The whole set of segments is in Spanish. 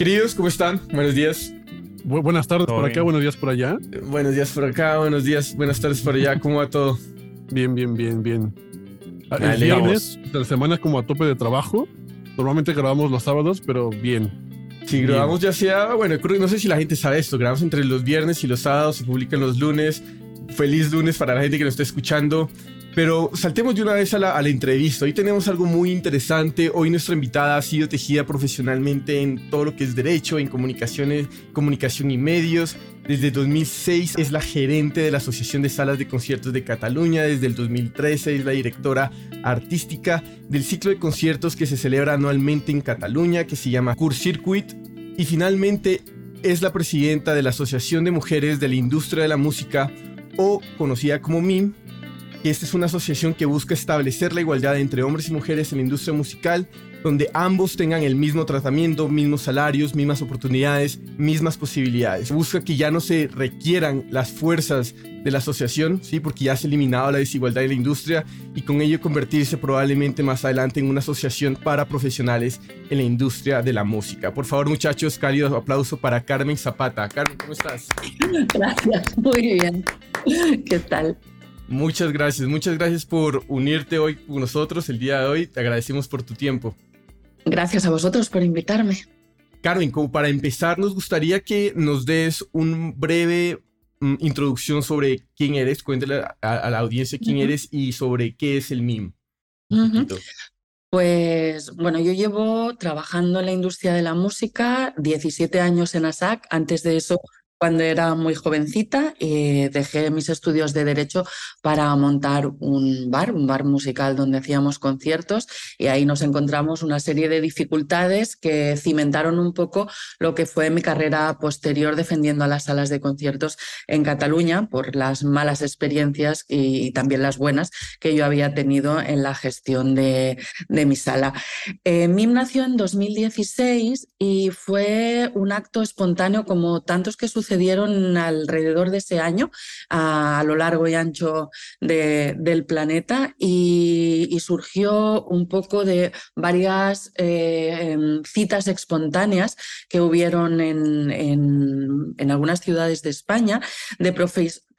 Queridos, ¿cómo están? Buenos días. buenas tardes por acá, buenos días por allá. Buenos días por acá, buenos días, buenas tardes por allá. ¿Cómo va todo? Bien, bien, bien, bien. El viernes, la semana como a tope de trabajo. Normalmente grabamos los sábados, pero bien. Sí, grabamos ya sea, bueno, no sé si la gente sabe esto, grabamos entre los viernes y los sábados, se publican los lunes. Feliz lunes para la gente que nos está escuchando. Pero saltemos de una vez a la, a la, entrevista. Hoy tenemos algo muy interesante. Hoy nuestra invitada ha sido tejida profesionalmente en todo lo que es derecho, en comunicaciones, comunicación y medios. Desde 2006 es la gerente de la Asociación de Salas de Conciertos de Cataluña. Desde el 2013 es la directora artística del ciclo de conciertos que se celebra anualmente en Cataluña, que se llama Cur Circuit. Y finalmente es la presidenta de la Asociación de Mujeres de la Industria de la Música, o conocida como MIM, esta es una asociación que busca establecer la igualdad entre hombres y mujeres en la industria musical, donde ambos tengan el mismo tratamiento, mismos salarios, mismas oportunidades, mismas posibilidades. Busca que ya no se requieran las fuerzas de la asociación, ¿sí? porque ya se ha eliminado la desigualdad en la industria y con ello convertirse probablemente más adelante en una asociación para profesionales en la industria de la música. Por favor, muchachos, cálido aplauso para Carmen Zapata. Carmen, ¿cómo estás? Gracias, muy bien. ¿Qué tal? Muchas gracias, muchas gracias por unirte hoy con nosotros el día de hoy. Te agradecemos por tu tiempo. Gracias a vosotros por invitarme. Carmen, como para empezar, nos gustaría que nos des un breve mm, introducción sobre quién eres, cuéntale a, la audiencia quién eres y sobre qué es el MIM. Pues bueno, yo llevo trabajando en la industria de la música 17 años en ASAC. Antes de eso cuando era muy jovencita y dejé mis estudios de derecho para montar un bar, un bar musical donde hacíamos conciertos y ahí nos encontramos una serie de dificultades que cimentaron un poco lo que fue mi carrera posterior defendiendo a las salas de conciertos en Cataluña por las malas experiencias y, también las buenas que yo había tenido en la gestión de, de mi sala. Eh, MIM nació en 2016 y fue un acto espontáneo como tantos que sucedieron sucedieron alrededor de ese año a, lo largo y ancho del planeta y, surgió un poco de varias eh, em, citas espontáneas que hubieron en, en, algunas ciudades de España de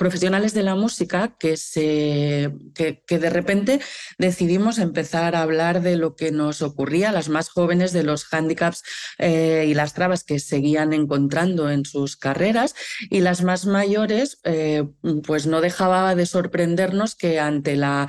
profesionales de la música que, se, que, de repente decidimos empezar a hablar de lo que nos ocurría, las más jóvenes, de los hándicaps eh, y las trabas que seguían encontrando en sus carreras y las más mayores, eh, pues no dejaba de sorprendernos que ante la,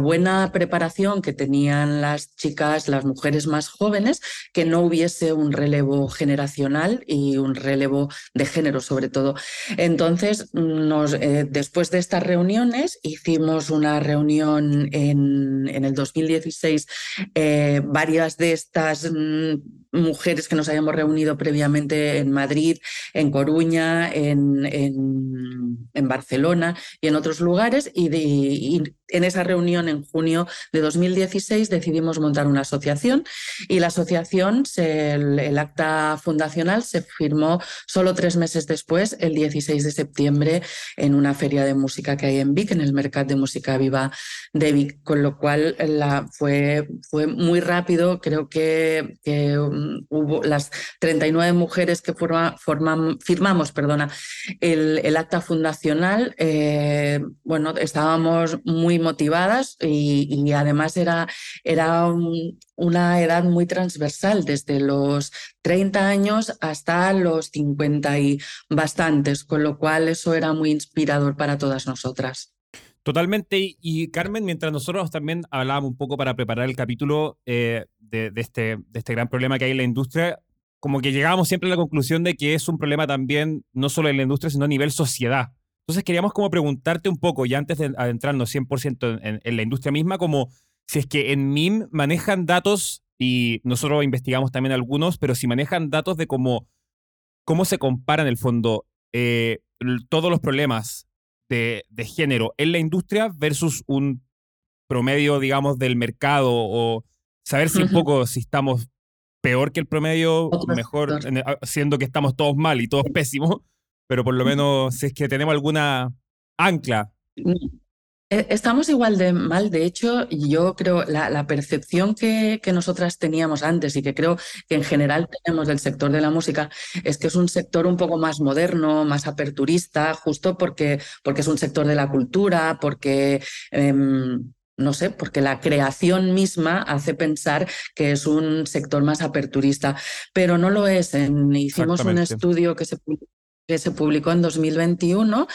buena preparación que tenían las chicas, las mujeres más jóvenes, que no hubiese un relevo generacional y un relevo de género sobre todo. Entonces nos eh, después de estas reuniones, hicimos una reunión en, el 2016, eh, varias de estas mm, mujeres que nos habíamos reunido previamente en Madrid, en Coruña, en, en, Barcelona y en otros lugares. Y, en esa reunión en junio de 2016 decidimos montar una asociación y la asociación, el, acta fundacional se firmó solo tres meses después, el 16 de septiembre, en una feria de música que hay en Vic, en el Mercat de Música Viva de Vic, con lo cual fue, fue muy rápido. Creo que, hubo las 39 mujeres que forma, firmamos perdona, el, el acta fundacional. Eh, bueno, estábamos muy motivadas y, además era, era una edad muy transversal, desde los 30 años hasta los 50 y bastantes, con lo cual eso era muy inspirador para todas nosotras. Totalmente. Y, Carmen, mientras nosotros también hablábamos un poco para preparar el capítulo eh, de, este, de este gran problema que hay en la industria, como que llegábamos siempre a la conclusión de que es un problema también no solo en la industria, sino a nivel sociedad. Entonces queríamos como preguntarte un poco, ya antes de adentrarnos 100% en, la industria misma, como si es que en MIM manejan datos, y nosotros investigamos también algunos, pero si manejan datos de cómo, cómo se comparan en el fondo eh, todos los problemas de, género en la industria versus un promedio, digamos, del mercado, o saber si un poco si estamos peor que el promedio, mejor, siendo que estamos todos mal y todos pésimos, pero por lo menos si es que tenemos alguna ancla. E, estamos igual de mal. De hecho, yo creo la, la percepción que, que, nosotras teníamos antes y que creo que en general tenemos del sector de la música es que es un sector un poco más moderno, más aperturista, justo porque, porque es un sector de la cultura, porque... Eh, no sé, porque la creación misma hace pensar que es un sector más aperturista, pero no lo es. hicimos un estudio que se que se publicó en 2021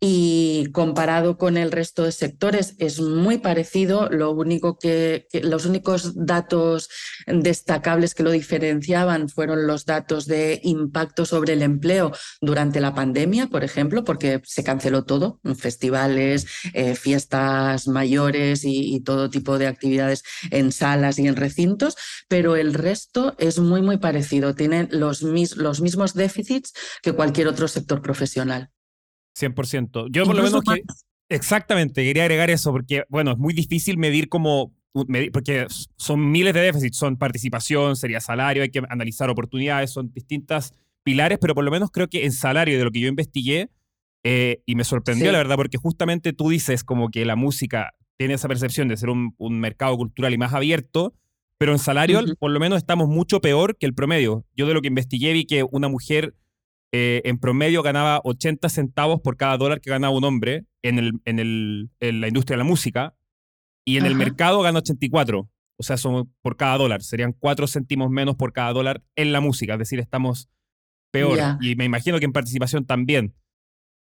y comparado con el resto de sectores es muy parecido. Lo único que, los únicos datos destacables que lo diferenciaban fueron los datos de impacto sobre el empleo durante la pandemia, por ejemplo, porque se canceló todo, festivales, eh, fiestas mayores y, todo tipo de actividades en salas y en recintos, pero el resto es muy, muy parecido. Tienen los, mis, los mismos déficits que cualquier otro otro sector profesional. 100%. Yo por lo menos que, exactamente, quería agregar eso porque, bueno, es muy difícil medir como, porque son miles de déficits, son participación, sería salario, hay que analizar oportunidades, son distintas pilares, pero por lo menos creo que en salario de lo que yo investigué, eh, y me sorprendió la verdad, porque justamente tú dices como que la música tiene esa percepción de ser un, mercado cultural y más abierto, pero en salario por lo menos estamos mucho peor que el promedio. Yo de lo que investigué vi que una mujer eh, en promedio ganaba 80 centavos por cada dólar que ganaba un hombre en, el, en, el, en la industria de la música y en el mercado gana 84. O sea, son por cada dólar. Serían 4 céntimos menos por cada dólar en la música. Es decir, estamos peor. Y me imagino que en participación también.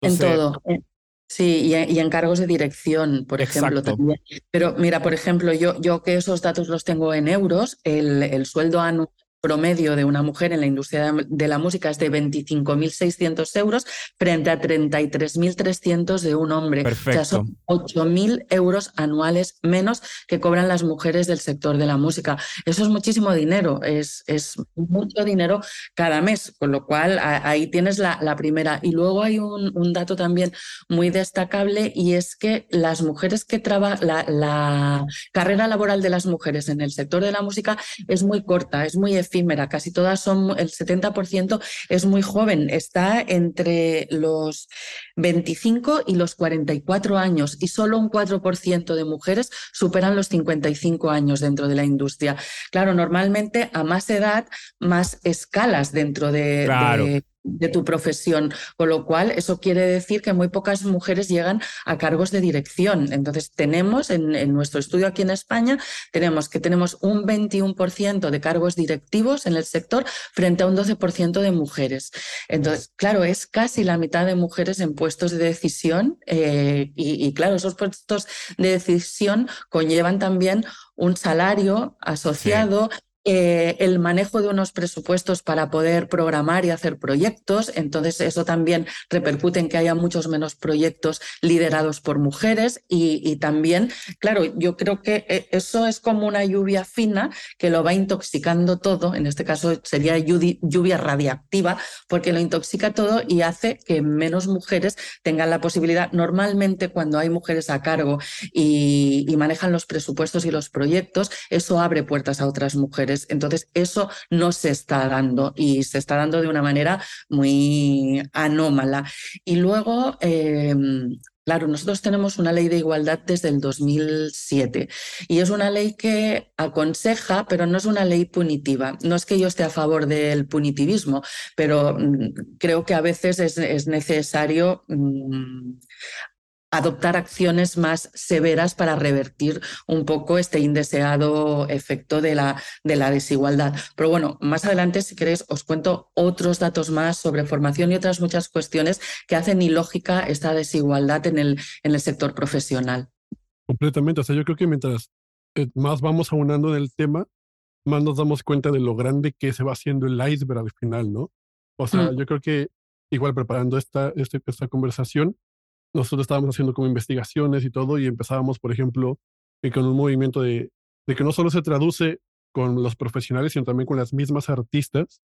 en todo. Eh, sí, y, en cargos de dirección, por ejemplo, también. Pero mira, por ejemplo, yo, yo que esos datos los tengo en euros, el, el sueldo anual promedio de una mujer en la industria de la música es de 25.600 euros frente a 33.300 de un hombre. Perfecto. O sea, son 8.000 euros anuales menos que cobran las mujeres del sector de la música. Eso es muchísimo dinero, es, es mucho dinero cada mes, con lo cual ahí tienes la, la primera. Y luego hay un, un, dato también muy destacable y es que las mujeres que trabajan, la, la carrera laboral de las mujeres en el sector de la música es muy corta, es muy eficaz casi todas son, el 70% es muy joven, está entre los 25 y los 44 años y solo un 4% de mujeres superan los 55 años dentro de la industria. Claro, normalmente a más edad, más escalas dentro de, de de tu profesión, con lo cual eso quiere decir que muy pocas mujeres llegan a cargos de dirección. Entonces tenemos en, nuestro estudio aquí en España, tenemos que tenemos un 21% de cargos directivos en el sector frente a un 12% de mujeres. Entonces, claro, es casi la mitad de mujeres en puestos de decisión eh, y, claro, esos puestos de decisión conllevan también un salario asociado, eh, el manejo de unos presupuestos para poder programar y hacer proyectos. Entonces, eso también repercute en que haya muchos menos proyectos liderados por mujeres y, también, claro, yo creo que eh, eso es como una lluvia fina que lo va intoxicando todo. En este caso sería lluvia radiactiva porque lo intoxica todo y hace que menos mujeres tengan la posibilidad. Normalmente, cuando hay mujeres a cargo y manejan los presupuestos y los proyectos, eso abre puertas a otras mujeres entonces, eso no se está dando y se está dando de una manera muy anómala. Y luego, em, Claro, nosotros tenemos una ley de igualdad desde el 2007 y es una ley que aconseja, pero no es una ley punitiva. No es que yo esté a favor del punitivismo, pero mm, creo que a veces es, necesario mm, adoptar acciones más severas para revertir un poco este indeseado efecto de la, de la desigualdad. Pero bueno, más adelante, si queréis, os cuento otros datos más sobre formación y otras muchas cuestiones que hacen ilógica esta desigualdad en el, en el sector profesional. Completamente. O sea, yo creo que mientras eh, más vamos aunando en el tema, más nos damos cuenta de lo grande que se va haciendo el iceberg al final, ¿no? O sea, mm. yo creo que igual preparando esta, este, esta conversación, nosotros estábamos haciendo como investigaciones y todo y empezábamos, por ejemplo, eh, con un movimiento de, de, que no solo se traduce con los profesionales, sino también con las mismas artistas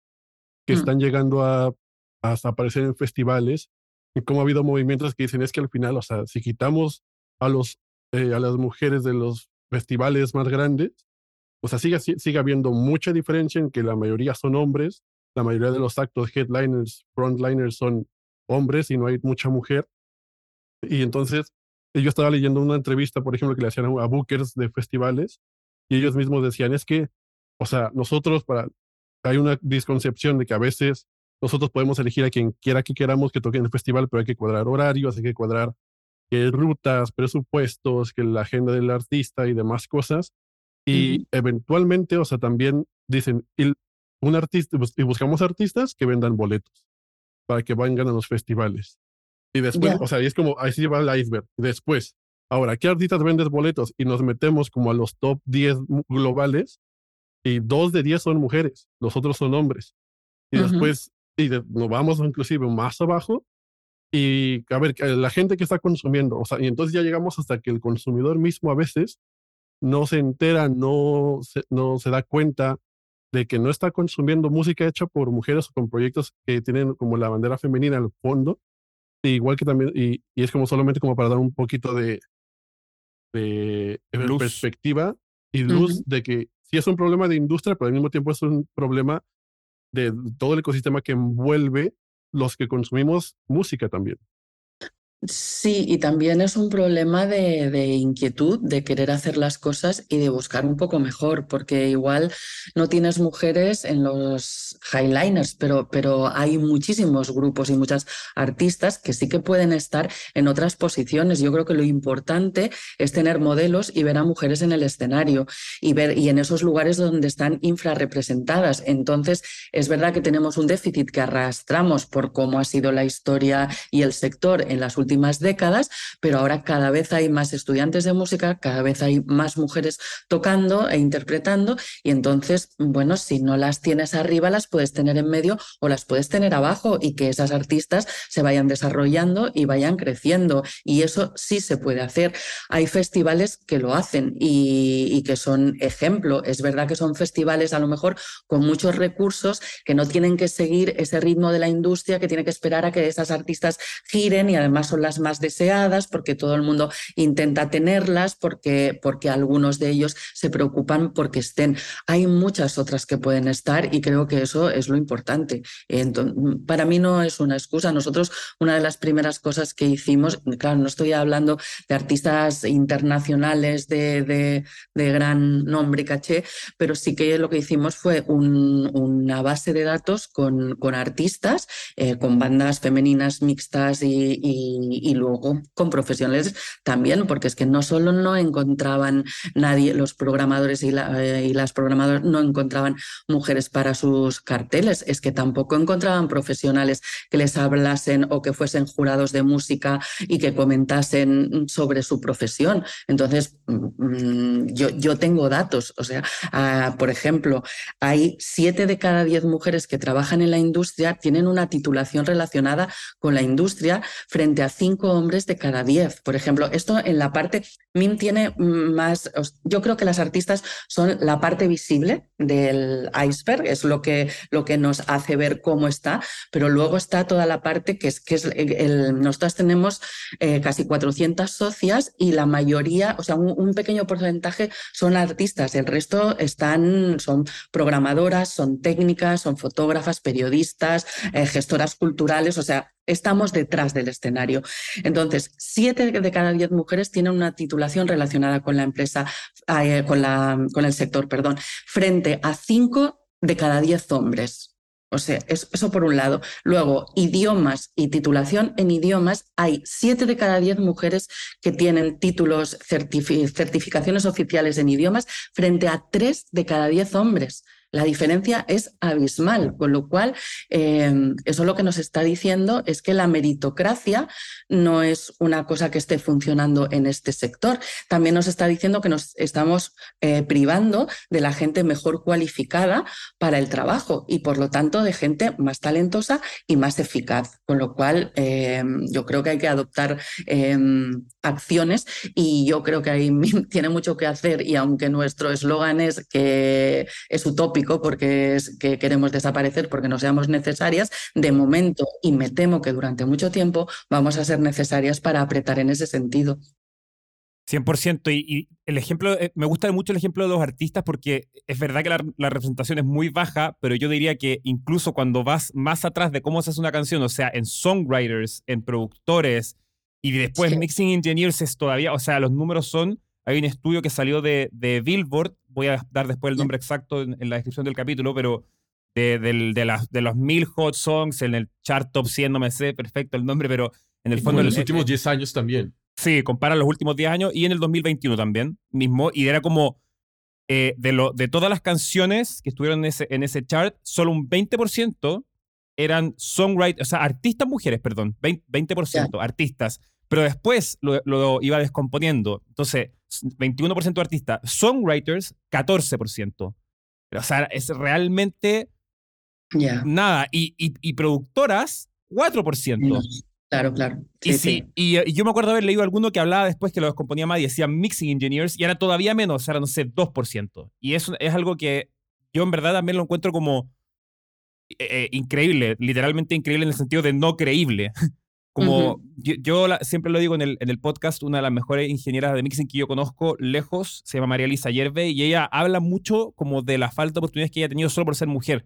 que mm. están llegando a, hasta aparecer en festivales y cómo ha habido movimientos que dicen es que al final, o sea, si quitamos a, los, eh, a las mujeres de los festivales más grandes, o sea, sigue, sigue habiendo mucha diferencia en que la mayoría son hombres, la mayoría de los actos headliners, frontliners son hombres y no hay mucha mujer. Y entonces, yo estaba leyendo una entrevista, por ejemplo, que le hacían a bookers de festivales y ellos mismos decían, es que, o sea, nosotros para, hay una disconcepción de que a veces nosotros podemos elegir a quien quiera que queramos que toque en el festival, pero hay que cuadrar horarios, hay que cuadrar eh, rutas, presupuestos, que la agenda del artista y demás cosas. Y eventualmente, o sea, también dicen, un artista, y buscamos artistas que vendan boletos para que vengan a los festivales. Y después, o sea, y es como, ahí se lleva el iceberg. Después, ahora, ¿qué artistas vendes boletos? Y nos metemos como a los top 10 globales y dos de 10 son mujeres, los otros son hombres. Y después, y nos vamos inclusive más abajo y a ver, la gente que está consumiendo, o sea, y entonces ya llegamos hasta que el consumidor mismo a veces no se entera, no se, no se da cuenta de que no está consumiendo música hecha por mujeres o con proyectos que tienen como la bandera femenina al fondo, igual que también, y, y, es como solamente como para dar un poquito de, de perspectiva y luz de que sí es un problema de industria, pero al mismo tiempo es un problema de todo el ecosistema que envuelve los que consumimos música también. Sí, y también es un problema de, inquietud, de querer hacer las cosas y de buscar un poco mejor, porque igual no tienes mujeres en los highliners, pero, pero hay muchísimos grupos y muchas artistas que sí que pueden estar en otras posiciones. Yo creo que lo importante es tener modelos y ver a mujeres en el escenario y ver y en esos lugares donde están infrarrepresentadas. Entonces, es verdad que tenemos un déficit que arrastramos por cómo ha sido la historia y el sector en las últimas últimas décadas, pero ahora cada vez hay más estudiantes de música, cada vez hay más mujeres tocando e interpretando y entonces, bueno, si no las tienes arriba, las puedes tener en medio o las puedes tener abajo y que esas artistas se vayan desarrollando y vayan creciendo. Y eso sí se puede hacer. Hay festivales que lo hacen y, que son ejemplo. Es verdad que son festivales a lo mejor con muchos recursos que no tienen que seguir ese ritmo de la industria, que tiene que esperar a que esas artistas giren y además son las más deseadas, porque todo el mundo intenta tenerlas, porque, porque algunos de ellos se preocupan porque estén. Hay muchas otras que pueden estar y creo que eso es lo importante. Entonces, para mí no es una excusa. Nosotros, una de las primeras cosas que hicimos, claro, no estoy hablando de artistas internacionales de, de, de gran nombre caché, pero sí que lo que hicimos fue un, una base de datos con, con artistas, eh, con bandas femeninas mixtas y, y, luego con profesionales también, porque es que no solo no encontraban nadie, los programadores y, eh, y las programadoras no encontraban mujeres para sus carteles, es que tampoco encontraban profesionales que les hablasen o que fuesen jurados de música y que comentasen sobre su profesión. Entonces, mm, yo, yo tengo datos, o sea, ah, por ejemplo, hay siete de cada diez mujeres que trabajan en la industria tienen una titulación relacionada con la industria frente a cinco hombres de cada diez. Por ejemplo, esto en la parte, MIM tiene más, yo creo que las artistas son la parte visible del iceberg, es lo que, lo que nos hace ver cómo está, pero luego está toda la parte que es, que es el, nosotros tenemos eh, casi 400 socias y la mayoría, o sea, un, pequeño porcentaje son artistas, el resto están, son programadoras, son técnicas, son fotógrafas, periodistas, eh, gestoras culturales, o sea, estamos detrás del escenario. Entonces, siete de cada diez mujeres tienen una titulación relacionada con la empresa, eh, con, la, con el sector, perdón, frente a cinco de cada diez hombres. O sea, eso por un lado. Luego, idiomas y titulación en idiomas. Hay siete de cada diez mujeres que tienen títulos, certificaciones oficiales en idiomas, frente a tres de cada diez hombres. La diferencia es abismal, con lo cual em, eso lo que nos está diciendo es que la meritocracia no es una cosa que esté funcionando en este sector. También nos está diciendo que nos estamos eh, privando de la gente mejor cualificada para el trabajo y por lo tanto de gente más talentosa y más eficaz. Con lo cual em, yo creo que hay que adoptar em, acciones y yo creo que ahí tiene mucho que hacer y aunque nuestro eslogan es que es utópico, porque es que queremos desaparecer porque no seamos necesarias, de momento, y me temo que durante mucho tiempo vamos a ser necesarias para apretar en ese sentido. 100%. Y, el ejemplo, eh, me gusta mucho el ejemplo de los artistas porque es verdad que la, representación es muy baja, pero yo diría que incluso cuando vas más atrás de cómo se hace una canción, o sea, en songwriters, en productores, Y después Mixing Engineers es todavía, o sea, los números son, hay un estudio que salió de, de Billboard, voy a dar después el nombre exacto en, la descripción del capítulo, pero de, de, las, de los mil hot songs en el chart top 100, no me sé perfecto el nombre, pero en el fondo... En los últimos 10 años también. Sí, compara los últimos 10 años y en el 2021 también mismo, y era como... Eh, de, lo, de todas las canciones que estuvieron en ese, en ese chart, solo un 20% eran songwriters, o sea, artistas mujeres, perdón, 20%, artistas. Pero después lo, iba descomponiendo. Entonces, 21% artistas, songwriters, 14%. Pero, o sea, es realmente nada. Y, y, productoras, 4%. Claro, claro. y, sí, Y, yo me acuerdo haber leído alguno que hablaba después que lo descomponía más y decía mixing engineers y era todavía menos, era, no sé, 2%. Y eso es algo que yo en verdad también lo encuentro como eh, eh, increíble, literalmente increíble en el sentido de no creíble. Como yo, siempre lo digo en el, en el podcast, una de las mejores ingenieras de mixing que yo conozco, lejos, se llama María Elisa Yerbe, y ella habla mucho como de la falta de oportunidades que ella ha tenido solo por ser mujer.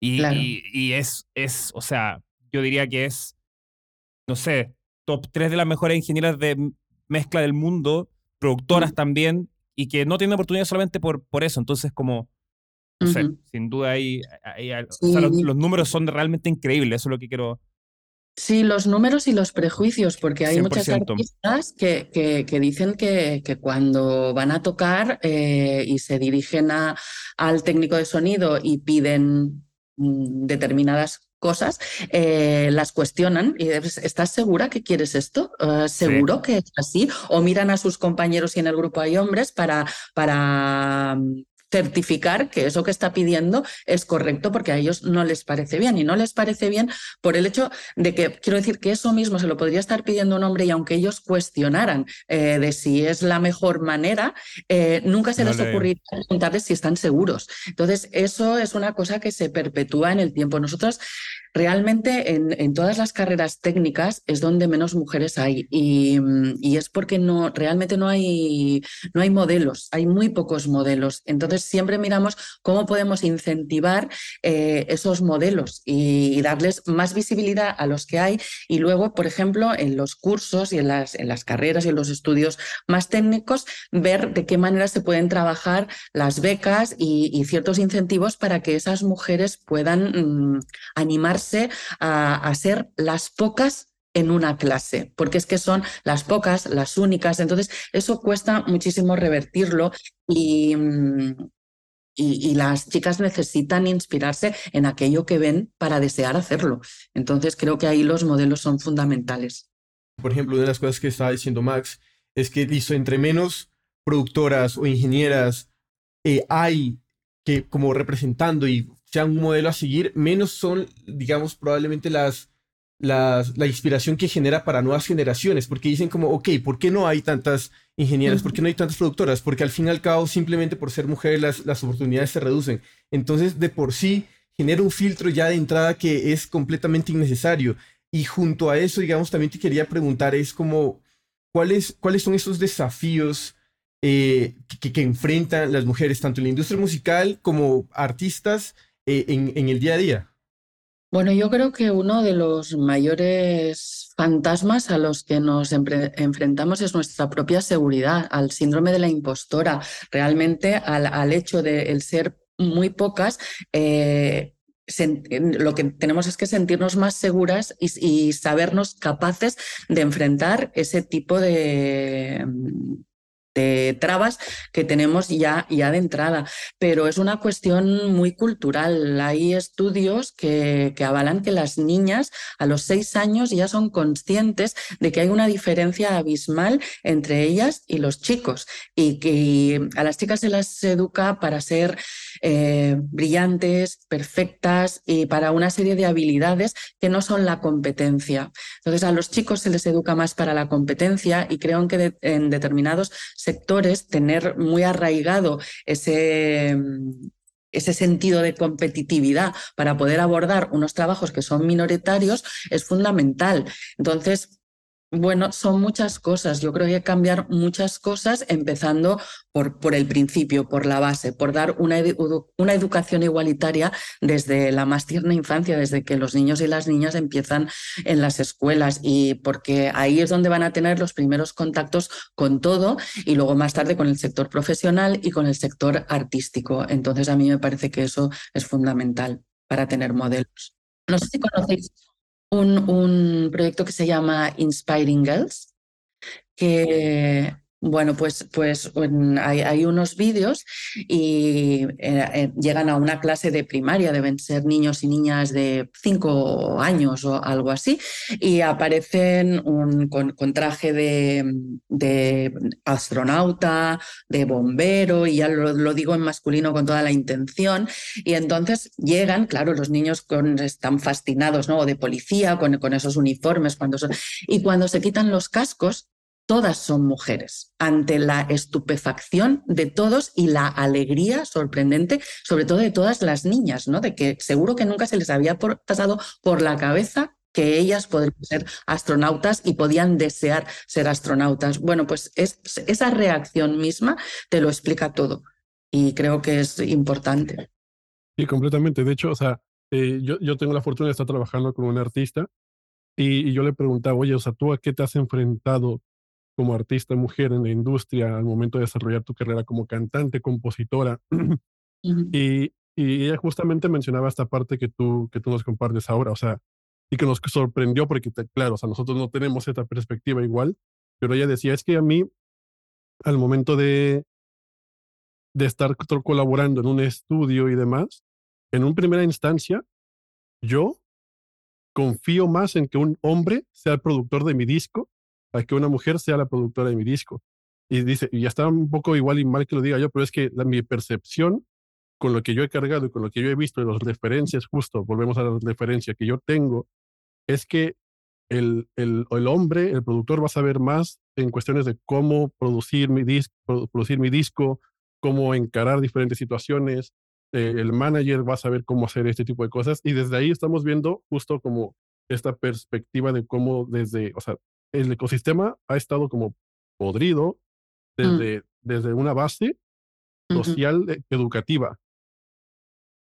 Y, y, es, es, o sea, yo diría que es, no sé, top 3 de las mejores ingenieras de mezcla del mundo, productoras también, y que no tienen oportunidades solamente por, por eso. Entonces, como, no sé, sin duda ahí, los, números son realmente increíbles, eso es lo que quiero... Sí, los números y los prejuicios, porque hay muchas artistas que, que, dicen que, que, cuando van a tocar eh, y se dirigen a, al técnico de sonido y piden mm, determinadas cosas, eh, las cuestionan y ¿estás segura que quieres esto? Eh, ¿Seguro que es así? O miran a sus compañeros y en el grupo hay hombres para, para certificar que eso que está pidiendo es correcto porque a ellos no les parece bien y no les parece bien por el hecho de que quiero decir que eso mismo se lo podría estar pidiendo un hombre y aunque ellos cuestionaran eh, de si es la mejor manera, eh, nunca se les ocurriría preguntarles si están seguros. Entonces, eso es una cosa que se perpetúa en el tiempo. Nosotros realmente en, todas las carreras técnicas es donde menos mujeres hay y, es porque no, realmente no hay, no hay modelos, hay muy pocos modelos. Entonces siempre miramos cómo podemos incentivar eh, esos modelos y, darles más visibilidad a los que hay y luego, por ejemplo, en los cursos y en las, carreras y en los estudios más técnicos, ver de qué manera se pueden trabajar las becas y, ciertos incentivos para que esas mujeres puedan mm, animarse a, ser las pocas en una clase, porque es que son las pocas, las únicas. Entonces, eso cuesta muchísimo revertirlo y, mm, y, las chicas necesitan inspirarse en aquello que ven para desear hacerlo. Entonces, creo que ahí los modelos son fundamentales. Por ejemplo, una de las cosas que estaba diciendo Max es que, listo, entre menos productoras o ingenieras eh, hay que como representando y sea un modelo a seguir, menos son, digamos, probablemente las, las, la inspiración que genera para nuevas generaciones, porque dicen como, ok, ¿por qué no hay tantas ingenieras? ¿Por qué no hay tantas productoras? Porque al fin y al cabo, simplemente por ser mujeres, las, las oportunidades se reducen. Entonces, de por sí, genera un filtro ya de entrada que es completamente innecesario. Y junto a eso, digamos, también te quería preguntar, es como, ¿cuáles, cuáles son esos desafíos eh, que, que, enfrentan las mujeres, tanto en la industria musical como artistas, eh, en, el día a día? Bueno, yo creo que uno de los mayores fantasmas a los que nos enfrentamos es nuestra propia seguridad, al síndrome de la impostora, realmente al, hecho de el ser muy pocas. Eh, lo que tenemos es que sentirnos más seguras y sabernos capaces de enfrentar ese tipo de, de trabas que tenemos ya, ya de entrada. Pero es una cuestión muy cultural. Hay estudios que, que, avalan que las niñas a los seis años ya son conscientes de que hay una diferencia abismal entre ellas y los chicos y que a las chicas se las educa para ser eh, brillantes, perfectas y para una serie de habilidades que no son la competencia. Entonces a los chicos se les educa más para la competencia y creo que en determinados sectores tener muy arraigado ese ese sentido de competitividad para poder abordar unos trabajos que son minoritarios es fundamental. Entonces, Bueno, son muchas cosas. Yo creo que hay que cambiar muchas cosas, empezando por, por el principio, por la base, por dar una, una, educación igualitaria desde la más tierna infancia, desde que los niños y las niñas empiezan en las escuelas y porque ahí es donde van a tener los primeros contactos con todo y luego más tarde con el sector profesional y con el sector artístico. Entonces a mí me parece que eso es fundamental para tener modelos. No sé si conocéis un, proyecto que se llama Inspiring Girls, que bueno, pues, pues hay, unos vídeos y eh, eh, llegan a una clase de primaria, deben ser niños y niñas de cinco años o algo así, y aparecen con, traje de, astronauta, de bombero, y ya lo, digo en masculino con toda la intención, y entonces llegan, claro, los niños están fascinados, ¿no? O de policía, con, con esos uniformes, cuando son, y cuando se quitan los cascos, todas son mujeres, ante la estupefacción de todos y la alegría sorprendente, sobre todo de todas las niñas, ¿no? De que seguro que nunca se les había pasado por la cabeza que ellas podrían ser astronautas y podían desear ser astronautas. Bueno, pues esa reacción misma te lo explica todo y creo que es importante. Sí, completamente. De hecho, o sea, eh, yo, tengo la fortuna de estar trabajando con un artista y, yo le preguntaba, oye, o sea, ¿tú a qué te has enfrentado como artista mujer en la industria al momento de desarrollar tu carrera como cantante, compositora. y, y, ella justamente mencionaba esta parte que tú, que tú nos compartes ahora, o sea, y que nos sorprendió porque, claro, o sea, nosotros no tenemos esta perspectiva igual, pero ella decía, es que a mí, al momento de, de estar colaborando en un estudio y demás, en una primera instancia, yo confío más en que un hombre sea el productor de mi disco a que una mujer sea la productora de mi disco. Y dice, y ya está un poco igual y mal que lo diga yo, pero es que mi percepción con lo que yo he cargado y con lo que yo he visto de las referencias, justo, volvemos a la referencia que yo tengo, es que el, el, el hombre, el productor, va a saber más en cuestiones de cómo producir mi, disco, producir mi disco, cómo encarar diferentes situaciones, eh, el manager va a saber cómo hacer este tipo de cosas y desde ahí estamos viendo justo como esta perspectiva de cómo desde, o sea, el ecosistema ha estado como podrido mm. desde, desde una base social e, educativa.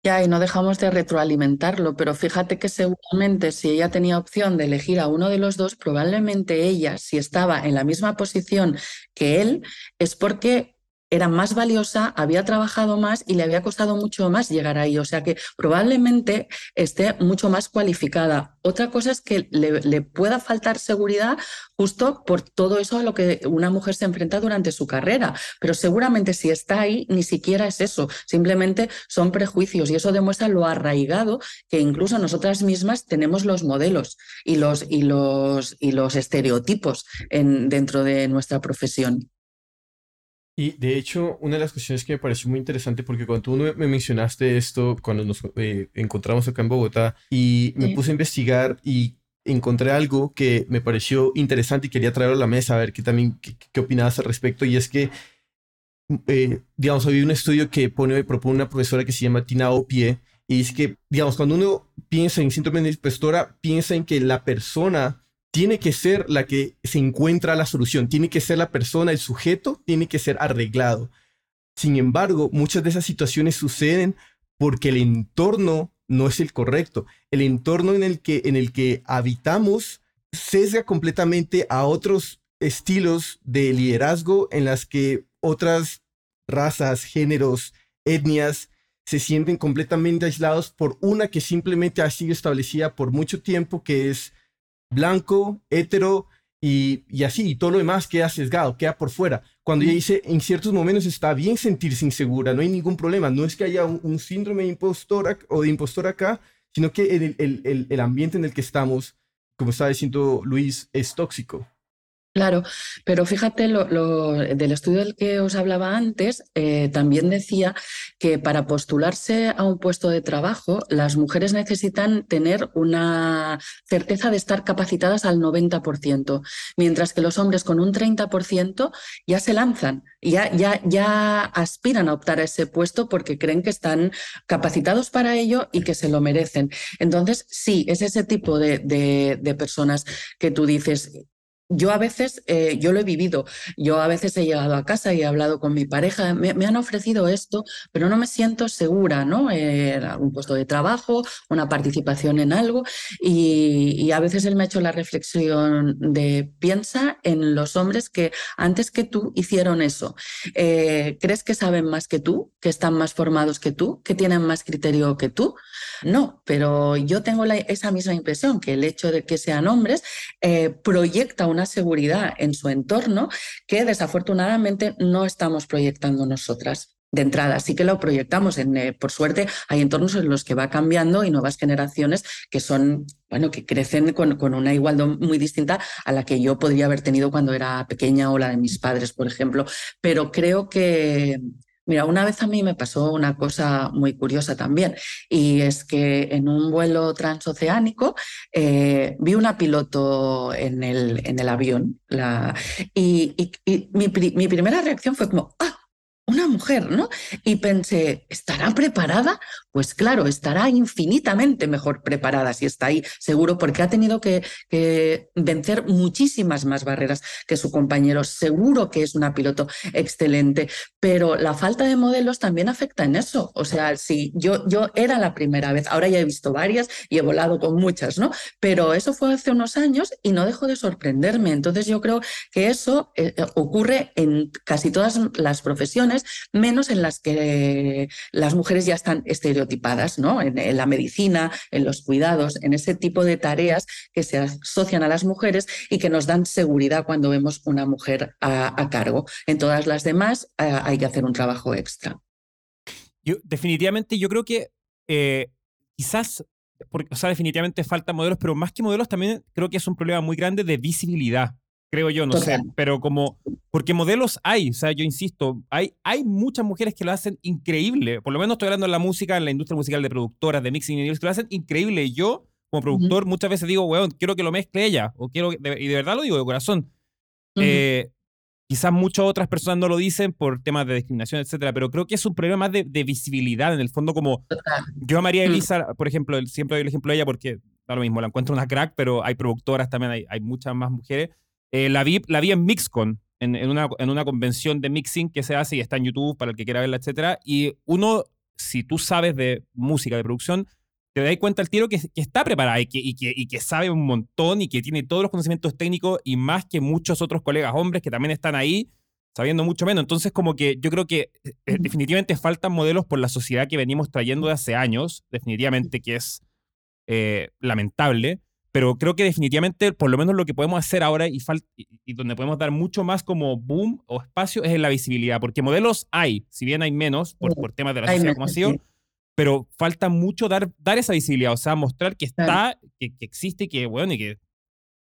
Ya, y no dejamos de retroalimentarlo, pero fíjate que seguramente si ella tenía opción de elegir a uno de los dos, probablemente ella, si estaba en la misma posición que él, es porque era más valiosa, había trabajado más y le había costado mucho más llegar ahí. O sea que probablemente esté mucho más cualificada. Otra cosa es que le, pueda faltar seguridad justo por todo eso a lo que una mujer se enfrenta durante su carrera. Pero seguramente si está ahí, ni siquiera es eso. Simplemente son prejuicios y eso demuestra lo arraigado que incluso nosotras mismas tenemos los modelos y los, y los, y los estereotipos en, dentro de nuestra profesión. Y de hecho, una de las cuestiones que me pareció muy interesante, porque cuando tú me mencionaste esto, cuando nos eh, encontramos acá en Bogotá, y me puse a investigar y encontré algo que me pareció interesante y quería traerlo a la mesa, a ver qué también, qué, opinabas al respecto, y es que, eh, digamos, había un estudio que pone, propone una profesora que se llama Tina Opie, y dice que, digamos, cuando uno piensa en síndrome de impostora, piensa en que la persona tiene que ser la que se encuentra la solución, tiene que ser la persona, el sujeto, tiene que ser arreglado. Sin embargo, muchas de esas situaciones suceden porque el entorno no es el correcto. El entorno en el que, en el que habitamos sesga completamente a otros estilos de liderazgo en las que otras razas, géneros, etnias se sienten completamente aislados por una que simplemente ha sido establecida por mucho tiempo, que es blanco, hetero y, y, así, y todo lo demás queda sesgado, queda por fuera. Cuando ella dice, en ciertos momentos está bien sentirse insegura, no hay ningún problema, no es que haya un, síndrome de impostor o de impostor acá, sino que el, el, el ambiente en el que estamos, como estaba diciendo Luis, es tóxico. Claro, pero fíjate, lo, del estudio del que os hablaba antes, eh, también decía que para postularse a un puesto de trabajo, las mujeres necesitan tener una certeza de estar capacitadas al 90%, mientras que los hombres con un 30% ya se lanzan, ya, ya, ya aspiran a optar a ese puesto porque creen que están capacitados para ello y que se lo merecen. Entonces, sí, es ese tipo de, de personas que tú dices, yo a veces, eh, yo lo he vivido, yo a veces he llegado a casa y he hablado con mi pareja, me, han ofrecido esto, pero no me siento segura, ¿no? Eh, un puesto de trabajo, una participación en algo, y, a veces él me ha hecho la reflexión de piensa en los hombres que antes que tú hicieron eso. Eh, ¿Crees que saben más que tú, que están más formados que tú, que tienen más criterio que tú? No, pero yo tengo esa misma impresión, que el hecho de que sean hombres proyecta una seguridad en su entorno que desafortunadamente no estamos proyectando nosotras de entrada. Sí que lo proyectamos. En, eh, por suerte, hay entornos en los que va cambiando y nuevas generaciones que son, bueno, que crecen con, con, una igualdad muy distinta a la que yo podría haber tenido cuando era pequeña o la de mis padres, por ejemplo. Pero creo que, Mira, una vez a mí me pasó una cosa muy curiosa también, y es que en un vuelo transoceánico eh, vi una piloto en el, en el avión y, mi, mi, primera reacción fue como, ah, una mujer, ¿no? Y pensé, ¿estará preparada? Pues claro, estará infinitamente mejor preparada si está ahí, seguro, porque ha tenido que, vencer muchísimas más barreras que su compañero. Seguro que es una piloto excelente, pero la falta de modelos también afecta en eso. O sea, si yo, yo era la primera vez, ahora ya he visto varias y he volado con muchas, ¿no? Pero eso fue hace unos años y no dejo de sorprenderme. Entonces yo creo que eso eh, ocurre en casi todas las profesiones, menos en las que las mujeres ya están estereotipadas ¿no? En, la medicina, en los cuidados, en ese tipo de tareas que se asocian a las mujeres y que nos dan seguridad cuando vemos una mujer a, cargo. En todas las demás eh, hay que hacer un trabajo extra. Yo, definitivamente, yo creo que eh, quizás, o sea, definitivamente faltan modelos, pero más que modelos también creo que es un problema muy grande de visibilidad creo yo, no sé, pero como, porque modelos hay, o sea, yo insisto, hay, hay muchas mujeres que lo hacen increíble, por lo menos estoy hablando en la música, en la industria musical de productoras, de mixing y que lo hacen increíble, y yo, como productor, muchas veces digo, weón, quiero que lo mezcle ella, o quiero, y de verdad lo digo de corazón. Eh, quizás muchas otras personas no lo dicen por temas de discriminación, etcétera, pero creo que es un problema más de, visibilidad, en el fondo, como yo a María mm. Elisa, por ejemplo, siempre doy el ejemplo de ella porque da lo mismo, la encuentro una crack, pero hay productoras también, hay, hay muchas más mujeres eh, la, vi, la vi en Mixcon, en, en, una, en una convención de mixing que se hace y está en YouTube para el que quiera verla, etcétera. Y uno, si tú sabes de música, de producción, te das cuenta al tiro que, está preparada y que, y, que, y que sabe un montón y que tiene todos los conocimientos técnicos y más que muchos otros colegas hombres que también están ahí sabiendo mucho menos. Entonces, como que yo creo que eh, definitivamente faltan modelos por la sociedad que venimos trayendo de hace años, definitivamente que es eh, lamentable. Pero creo que definitivamente, por lo menos lo que podemos hacer ahora y, y, donde podemos dar mucho más como boom o espacio es en la visibilidad, porque modelos hay, si bien hay menos por, por temas de la sociedad como ha sido, pero falta mucho dar, dar esa visibilidad, o sea, mostrar que está, que, que, existe y que, bueno, y que,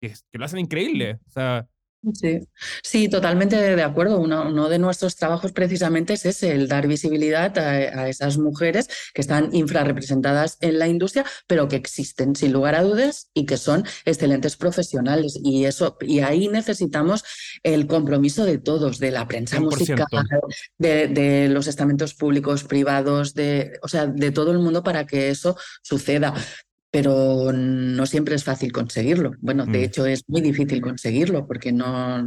que, que, lo hacen increíble. O sea, Sí, sí, totalmente de acuerdo. Uno, de nuestros trabajos precisamente es ese, el dar visibilidad a, esas mujeres que están infrarrepresentadas en la industria, pero que existen sin lugar a dudas y que son excelentes profesionales. Y eso, y ahí necesitamos el compromiso de todos, de la prensa musical, de, de, los estamentos públicos, privados, de, o sea, de todo el mundo para que eso suceda pero no siempre es fácil conseguirlo. Bueno, de mm. hecho es muy difícil conseguirlo porque no,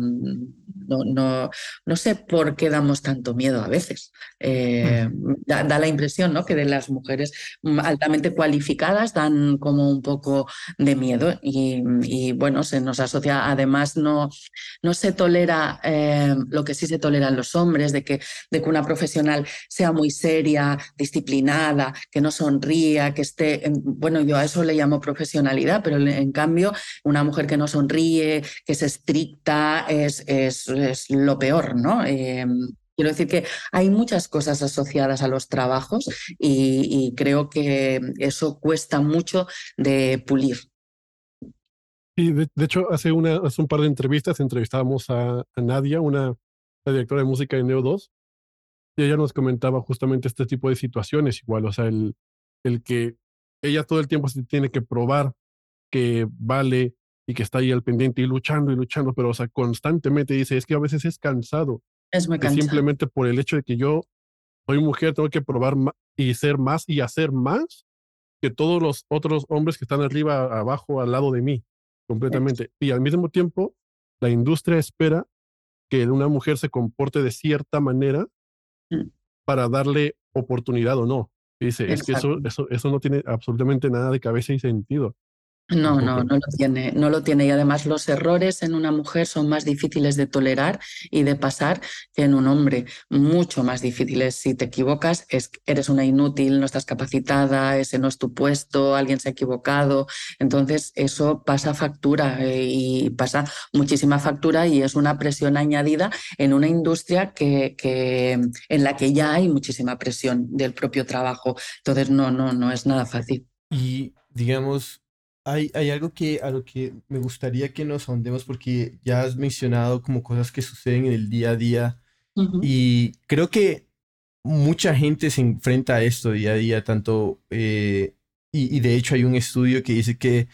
no, no, no sé por qué damos tanto miedo a veces. Eh, mm. da, la impresión ¿no? que de las mujeres altamente cualificadas dan como un poco de miedo y, bueno, se nos asocia, además no, no se tolera eh, lo que sí se tolera en los hombres, de que, de que una profesional sea muy seria, disciplinada, que no sonría, que esté, bueno, yo a eso le llamo profesionalidad, pero en cambio una mujer que no sonríe, que es estricta, es, es, lo peor, ¿no? Em, quiero decir que hay muchas cosas asociadas a los trabajos y, creo que eso cuesta mucho de pulir. Y de, hecho, hace, una, hace un par de entrevistas entrevistábamos a, Nadia, una directora de música de Neo 2, y ella nos comentaba justamente este tipo de situaciones igual, o sea, el, el que ella todo el tiempo se tiene que probar que vale y que está ahí al pendiente y luchando y luchando, pero o sea, constantemente dice, es que a veces es cansado. Es muy cansado. Simplemente por el hecho de que yo soy mujer, tengo que probar y ser más y hacer más que todos los otros hombres que están arriba, abajo, al lado de mí, completamente. Y al mismo tiempo, la industria espera que una mujer se comporte de cierta manera Mm. para darle oportunidad o no. Dice, es que eso, eso, eso no tiene absolutamente nada de cabeza y sentido. No, no, no lo tiene, no lo tiene. Y además los errores en una mujer son más difíciles de tolerar y de pasar que en un hombre. Mucho más difíciles. Si te equivocas, es, eres una inútil, no estás capacitada, ese no es tu puesto, alguien se ha equivocado. Entonces eso pasa factura eh, y pasa muchísima factura y es una presión añadida en una industria que, que, en la que ya hay muchísima presión del propio trabajo. Entonces no, no, no es nada fácil. Y digamos, hay, hay algo que a lo que me gustaría que nos ahondemos porque ya has mencionado como cosas que suceden en el día a día Uh -huh. y creo que mucha gente se enfrenta a esto día a día, tanto, eh, y, y de hecho hay un estudio que dice que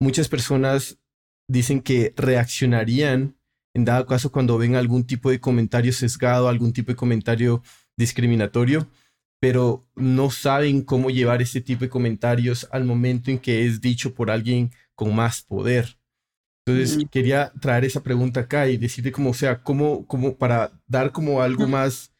muchas personas dicen que reaccionarían en dado caso cuando ven algún tipo de comentario sesgado, algún tipo de comentario discriminatorio, pero no saben cómo llevar ese tipo de comentarios al momento en que es dicho por alguien con más poder. Entonces, Mm. quería traer esa pregunta acá y decirte como, o sea, cómo, cómo para dar como algo más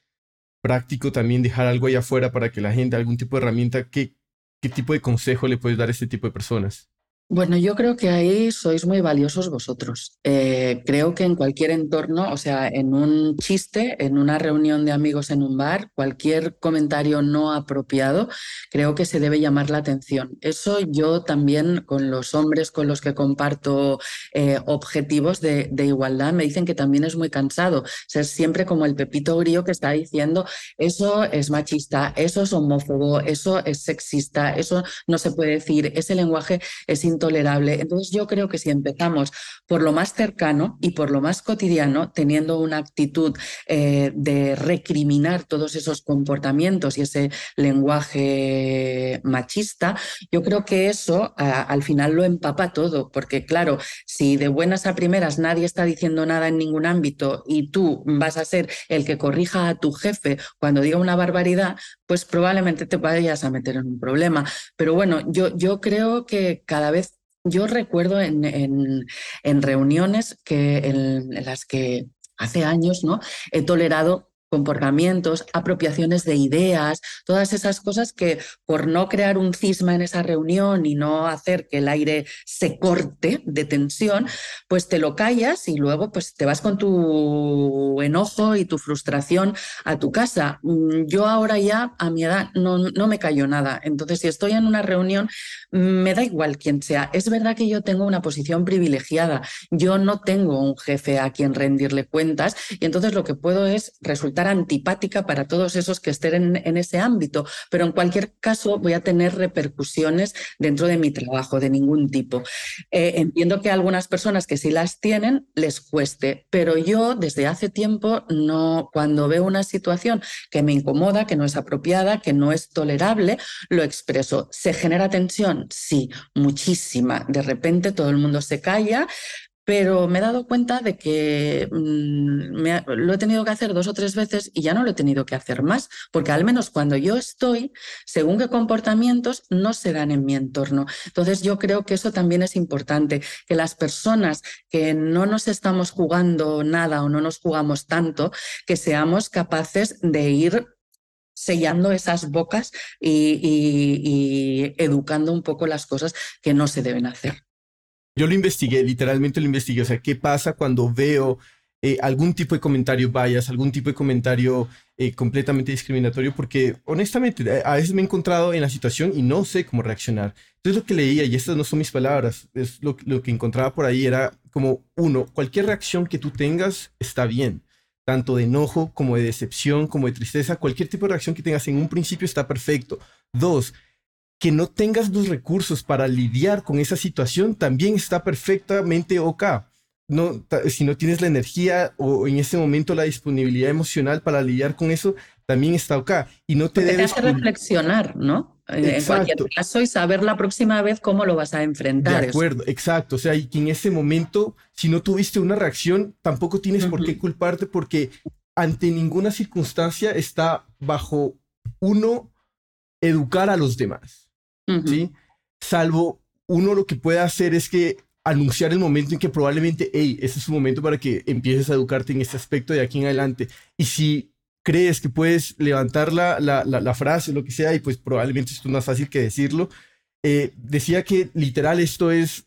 práctico también, dejar algo allá afuera para que la gente, algún tipo de herramienta, ¿qué, qué tipo de consejo le puedes dar a este tipo de personas? Bueno, yo creo que ahí sois muy valiosos vosotros. Eh, creo que en cualquier entorno, o sea, en un chiste, en una reunión de amigos en un bar, cualquier comentario no apropiado, creo que se debe llamar la atención. Eso yo también con los hombres con los que comparto eh, objetivos de, igualdad me dicen que también es muy cansado ser siempre como el pepito grillo que está diciendo eso es machista, eso es homófobo, eso es sexista, eso no se puede decir, ese lenguaje es intolerable. Entonces yo creo que si empezamos por lo más cercano y por lo más cotidiano, teniendo una actitud eh, de recriminar todos esos comportamientos y ese lenguaje machista, yo creo que eso al final lo empapa todo, porque claro, si de buenas a primeras nadie está diciendo nada en ningún ámbito y tú vas a ser el que corrija a tu jefe cuando diga una barbaridad, pues probablemente te vayas a meter en un problema. Pero bueno, yo, yo creo que cada vez yo recuerdo en, en, en reuniones que en, las que hace años ¿no? he tolerado comportamientos, apropiaciones de ideas, todas esas cosas que por no crear un cisma en esa reunión y no hacer que el aire se corte de tensión, pues te lo callas y luego pues te vas con tu enojo y tu frustración a tu casa. Mm, Yo ahora ya a mi edad no, no me callo nada, entonces si estoy en una reunión me da igual quién sea. Es verdad que yo tengo una posición privilegiada, yo no tengo un jefe a quien rendirle cuentas y entonces lo que puedo es resultar antipática para todos esos que estén en, ese ámbito, pero en cualquier caso voy a tener repercusiones dentro de mi trabajo de ningún tipo. Eh, entiendo que a algunas personas que sí las tienen les cueste, pero yo desde hace tiempo no, cuando veo una situación que me incomoda, que no es apropiada, que no es tolerable, lo expreso. ¿Se genera tensión? Sí, muchísima. De repente todo el mundo se calla, pero me he dado cuenta de que mmm, me, lo he tenido que hacer dos o tres veces y ya no lo he tenido que hacer más, porque al menos cuando yo estoy, según qué comportamientos no se dan en mi entorno. Entonces yo creo que eso también es importante, que las personas que no nos estamos jugando nada o no nos jugamos tanto, que seamos capaces de ir sellando esas bocas y educando un poco las cosas que no se deben hacer. Yo lo investigué, literalmente lo investigué. O sea, ¿qué pasa cuando veo eh, algún tipo de comentario bias, algún tipo de comentario eh, completamente discriminatorio? Porque honestamente, a veces me he encontrado en la situación y no sé cómo reaccionar. Entonces lo que leía, y estas no son mis palabras, es lo, lo que encontraba por ahí, era como, uno, cualquier reacción que tú tengas está bien. Tanto de enojo como de decepción, como de tristeza, cualquier tipo de reacción que tengas en un principio está perfecto. Dos, que no tengas los recursos para lidiar con esa situación también está perfectamente ok. No, si no tienes la energía o en ese momento la disponibilidad emocional para lidiar con eso, también está ok. Y no te Porque debes... Te hace reflexionar, ¿no? Exacto. En cualquier caso y saber la próxima vez cómo lo vas a enfrentar. De acuerdo, eso. exacto. O sea, y que en ese momento, si no tuviste una reacción, tampoco tienes uh -huh. por qué culparte porque ante ninguna circunstancia está bajo uno educar a los demás. ¿Sí? Salvo uno lo que puede hacer es que anunciar el momento en que probablemente, hey, ese es un momento para que empieces a educarte en este aspecto de aquí en adelante. Y si crees que puedes levantar la, la, la, frase, lo que sea, y pues probablemente esto es más fácil que decirlo, eh, decía que literal esto es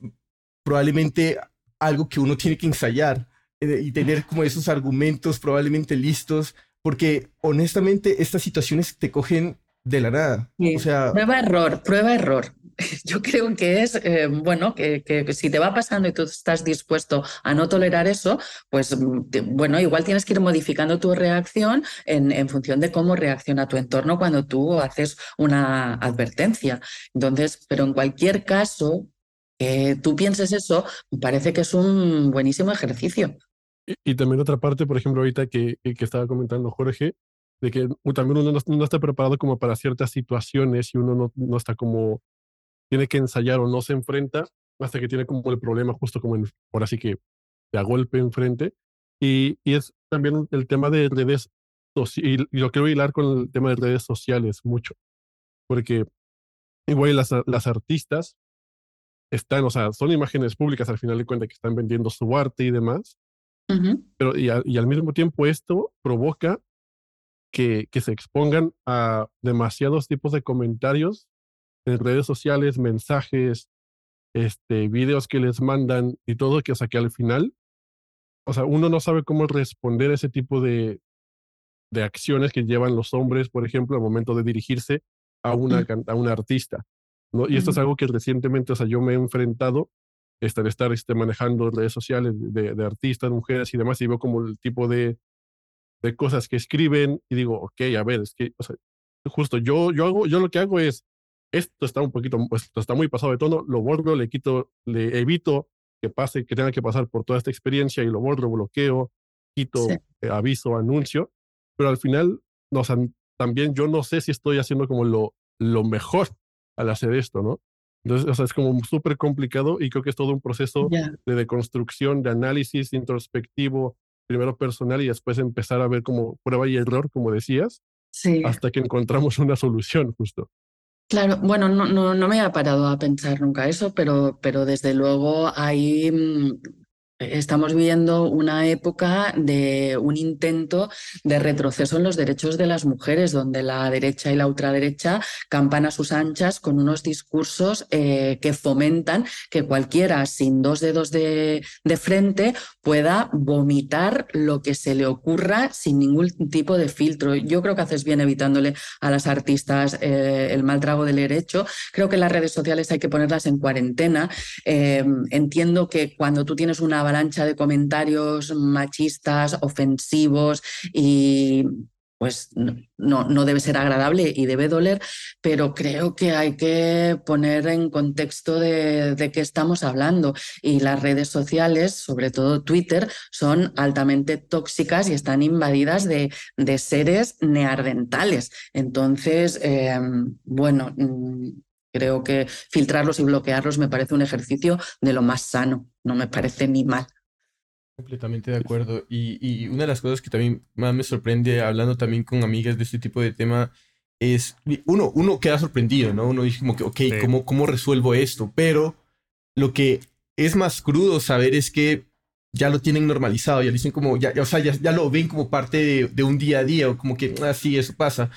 probablemente algo que uno tiene que ensayar eh, y tener como esos argumentos probablemente listos, porque honestamente estas situaciones te cogen de la nada. O sea, prueba error, prueba error. Yo creo que es, eh, bueno, que, que, si te va pasando y tú estás dispuesto a no tolerar eso, pues mm, bueno, igual tienes que ir modificando tu reacción en, en función de cómo reacciona tu entorno cuando tú haces una advertencia. Entonces, pero en cualquier caso, que tú pienses eso, me parece que es un buenísimo ejercicio. Y, también otra parte, por ejemplo, ahorita que, que estaba comentando Jorge, de que también uno no, está preparado como para ciertas situaciones y uno no, no, está como, tiene que ensayar o no se enfrenta hasta que tiene como el problema justo como en, por así que de a golpe enfrente. Y, y es también el tema de redes sociales, y yo quiero hilar con el tema de redes sociales mucho, porque igual las, las artistas están, o sea, son imágenes públicas al final de cuentas que están vendiendo su arte y demás, pero y, y, al mismo tiempo esto provoca que, que se expongan a demasiados tipos de comentarios en redes sociales, mensajes, este, videos que les mandan y todo, que, o sea, que al final, o sea, uno no sabe cómo responder a ese tipo de, de acciones que llevan los hombres, por ejemplo, al momento de dirigirse a una, a una artista. ¿no? Y esto es algo que recientemente, o sea, yo me he enfrentado, de estar este, manejando redes sociales de, de artistas, mujeres y demás, y veo como el tipo de, de cosas que escriben y digo, ok, a ver, es que, o sea, justo yo, yo hago, yo lo que hago es, esto está un poquito, esto está muy pasado de tono, lo borro, le quito, le evito que pase, que tenga que pasar por toda esta experiencia y lo borro, bloqueo, quito, eh, aviso, anuncio, pero al final, no, o sea, también yo no sé si estoy haciendo como lo, lo mejor al hacer esto, ¿no? Entonces, o sea, es como súper complicado y creo que es todo un proceso de deconstrucción, de análisis introspectivo, primero personal y después empezar a ver como prueba y error, como decías, sí. hasta que encontramos una solución justo. Claro, bueno, no, no, no me ha parado a pensar nunca eso, pero, pero desde luego hay mm, Estamos viendo una época de un intento de retroceso en los derechos de las mujeres, donde la derecha y la ultraderecha campan a sus anchas con unos discursos eh, que fomentan que cualquiera sin dos dedos de, de, frente pueda vomitar lo que se le ocurra sin ningún tipo de filtro. Yo creo que haces bien evitándole a las artistas eh, el mal trago del derecho. Creo que las redes sociales hay que ponerlas en cuarentena. Eh, entiendo que cuando tú tienes una avalancha de comentarios machistas, ofensivos y pues no, no debe ser agradable y debe doler, pero creo que hay que poner en contexto de, de, qué estamos hablando. Y las redes sociales, sobre todo Twitter, son altamente tóxicas y están invadidas de, de seres neardentales. Entonces, eh, bueno, mm, creo que filtrarlos y bloquearlos me parece un ejercicio de lo más sano, no me parece ni mal. Completamente de acuerdo. Y, y, una de las cosas que también más me sorprende hablando también con amigas de este tipo de tema es, uno, uno queda sorprendido, ¿no? Uno dice como que, ok, ¿cómo, ¿cómo resuelvo esto? Pero lo que es más crudo saber es que ya lo tienen normalizado, ya dicen como, ya, o sea, ya, ya, lo ven como parte de, de, un día a día, o como que, ah, sí, eso pasa.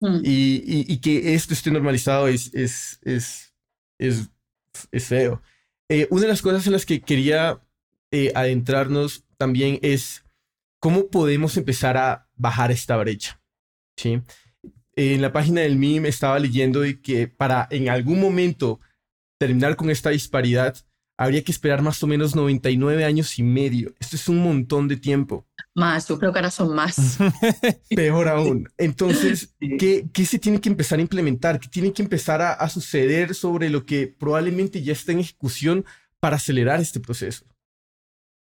Mm. Y, y, y, que esto esté normalizado es, es, es, es, es feo. Eh, una de las cosas en las que quería eh, adentrarnos también es cómo podemos empezar a bajar esta brecha. ¿sí? En la página del MIM estaba leyendo de que para en algún momento terminar con esta disparidad, habría que esperar más o menos 99 años y medio. Esto es un montón de tiempo. Más, yo creo que ahora son más. Peor aún. Entonces, ¿qué, ¿qué, se tiene que empezar a implementar? ¿Qué tiene que empezar a, a suceder sobre lo que probablemente ya está en ejecución para acelerar este proceso?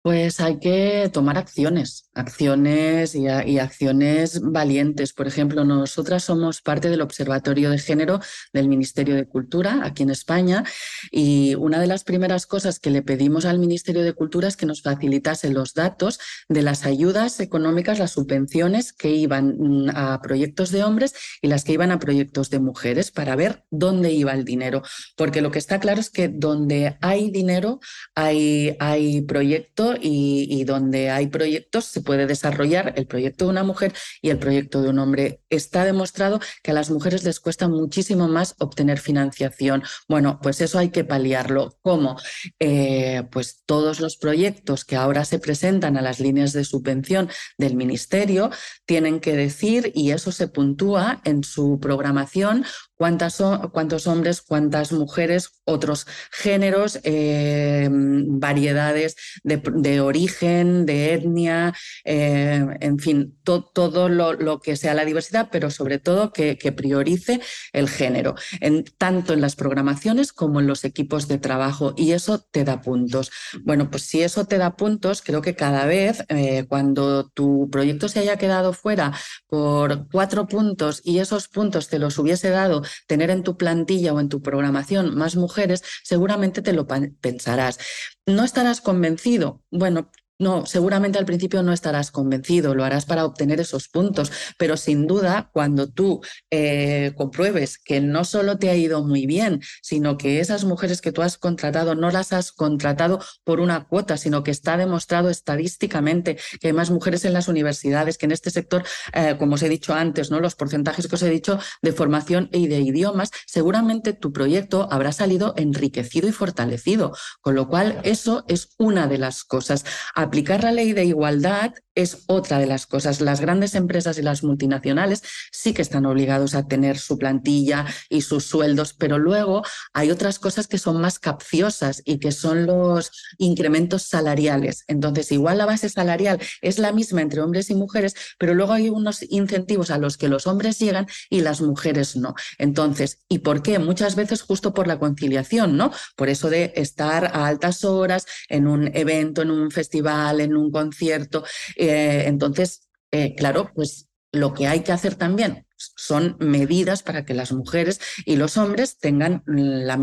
Pues hay que tomar acciones, acciones y, acciones valientes. Por ejemplo, nosotras somos parte del Observatorio de Género del Ministerio de Cultura aquí en España y una de las primeras cosas que le pedimos al Ministerio de Cultura es que nos facilitase los datos de las ayudas económicas, las subvenciones que iban mm, a proyectos de hombres y las que iban a proyectos de mujeres para ver dónde iba el dinero. Porque lo que está claro es que donde hay dinero hay, hay proyectos y, donde hay proyectos se puede desarrollar el proyecto de una mujer y el proyecto de un hombre. Está demostrado que a las mujeres les cuesta muchísimo más obtener financiación. Bueno, pues eso hay que paliarlo. ¿Cómo? Eh, pues todos los proyectos que ahora se presentan a las líneas de subvención del ministerio tienen que decir, y eso se puntúa en su programación, cuántas cuántos hombres, cuántas mujeres, otros géneros, eh, variedades de, origen, de etnia, eh, en fin, todo lo, que sea la diversidad, pero sobre todo que, priorice el género, en, tanto en las programaciones como en los equipos de trabajo, y eso te da puntos. Bueno, pues si eso te da puntos, creo que cada vez eh, cuando tu proyecto se haya quedado fuera por cuatro puntos y esos puntos te los hubiese dado tener en tu plantilla o en tu programación más mujeres, seguramente te lo pensarás. ¿No estarás convencido? Bueno, no, seguramente al principio no estarás convencido, lo harás para obtener esos puntos, pero sin duda cuando tú eh, compruebes que no solo te ha ido muy bien, sino que esas mujeres que tú has contratado no las has contratado por una cuota, sino que está demostrado estadísticamente que hay más mujeres en las universidades, que en este sector, eh, como os he dicho antes, ¿no? los porcentajes que os he dicho de formación y de idiomas, seguramente tu proyecto habrá salido enriquecido y fortalecido, con lo cual eso es una de las cosas aplicar la ley de igualdad es otra de las cosas. Las grandes empresas y las multinacionales sí que están obligados a tener su plantilla y sus sueldos, pero luego hay otras cosas que son más capciosas y que son los incrementos salariales. Entonces, igual la base salarial es la misma entre hombres y mujeres, pero luego hay unos incentivos a los que los hombres llegan y las mujeres no. Entonces, ¿y por qué? Muchas veces justo por la conciliación, ¿no? Por eso de estar a altas horas en un evento, en un festival, en un concierto. Entonces, eh, claro, pues lo que hay que hacer también son medidas para que las mujeres y los hombres tengan la,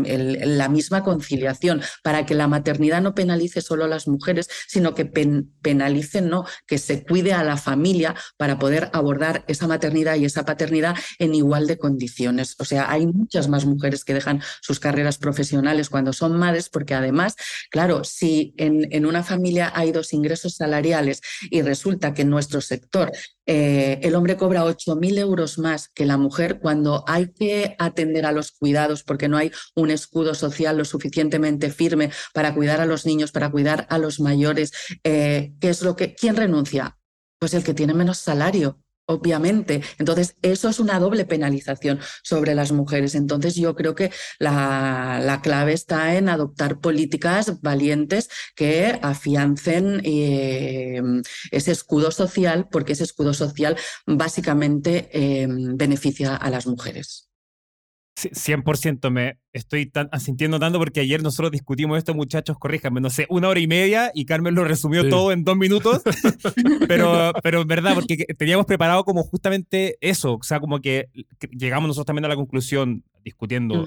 misma conciliación, para que la maternidad no penalice solo a las mujeres, sino que penalice, no, que se cuide a la familia para poder abordar esa maternidad y esa paternidad en igual de condiciones. O sea, hay muchas más mujeres que dejan sus carreras profesionales cuando son madres, porque además, claro, si en, en una familia hay dos ingresos salariales y resulta que en nuestro sector eh, el hombre cobra 8.000 euros más que la mujer cuando hay que atender a los cuidados porque no hay un escudo social lo suficientemente firme para cuidar a los niños, para cuidar a los mayores. Eh, ¿Qué es lo que quién renuncia? Pues el que tiene menos salario obviamente. Entonces, eso es una doble penalización sobre las mujeres. Entonces, yo creo que la, clave está en adoptar políticas valientes que afiancen eh, ese escudo social, porque ese escudo social básicamente eh, beneficia a las mujeres. 100% me estoy sintiendo tanto porque ayer nosotros discutimos esto, muchachos, corríjanme, no sé, una hora y media y Carmen lo resumió todo en dos minutos, pero, pero en verdad, porque teníamos preparado como justamente eso, o sea, como que llegamos nosotros también a la conclusión, discutiendo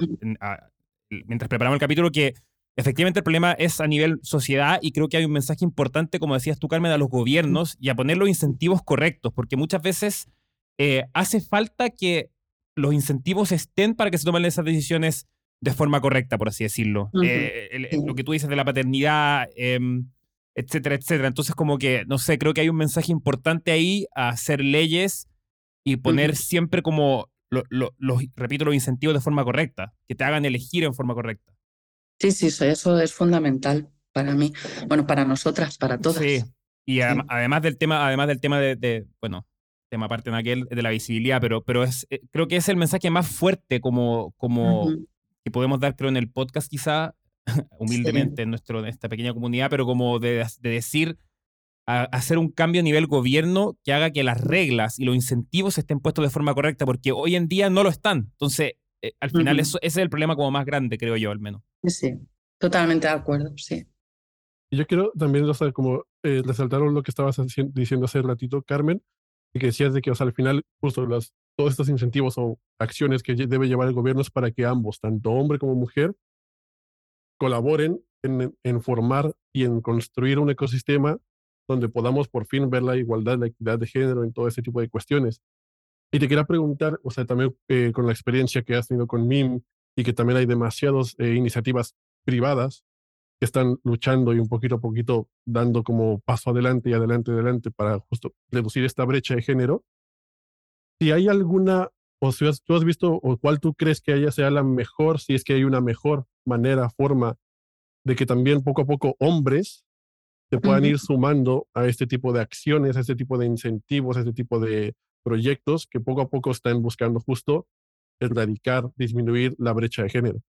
mientras preparamos el capítulo, que efectivamente el problema es a nivel sociedad y creo que hay un mensaje importante, como decías tú, Carmen, a los gobiernos y a poner los incentivos correctos, porque muchas veces eh, hace falta que los incentivos estén para que se tomen esas decisiones de forma correcta, por así decirlo. Eh, lo que tú dices de la paternidad, em, etcétera, etcétera. Entonces, como que, no sé, creo que hay un mensaje importante ahí a hacer leyes y poner siempre como, los, repito, los incentivos de forma correcta, que te hagan elegir en forma correcta. Sí, sí, eso es fundamental para mí, bueno, para nosotras, para todas. Sí, y además del tema, además del tema de bueno, tema aparte de aquel de la visibilidad, pero, pero es, eh, creo que es el mensaje más fuerte como, como que podemos dar, creo, en el podcast quizá, humildemente en, nuestro, en esta pequeña comunidad, pero como de, de decir, hacer un cambio a nivel gobierno que haga que las reglas y los incentivos estén puestos de forma correcta, porque hoy en día no lo están. Entonces, eh, al final eso, ese es el problema como más grande, creo yo, al menos. Sí, totalmente de acuerdo, sí. Yo quiero también, o sea, como eh, resaltar lo que estabas diciendo hace ratito, Carmen, y que decías de que, o sea, al final, justo las, todos estos incentivos o acciones que debe llevar el gobierno es para que ambos, tanto hombre como mujer, colaboren en, en formar y en construir un ecosistema donde podamos por fin ver la igualdad, la equidad de género en todo ese tipo de cuestiones. Y te quería preguntar, o sea, también eh, con la experiencia que has tenido con MIM y que también hay demasiadas eh, iniciativas privadas que están luchando y un poquito a poquito dando como paso adelante y adelante, adelante para justo reducir esta brecha de género. Si hay alguna, o si tú has visto, o cuál tú crees que haya sea la mejor, si es que hay una mejor manera, forma de que también poco a poco hombres se puedan ir sumando a este tipo de acciones, a este tipo de incentivos, a este tipo de proyectos que poco a poco están buscando justo erradicar, disminuir la brecha de género.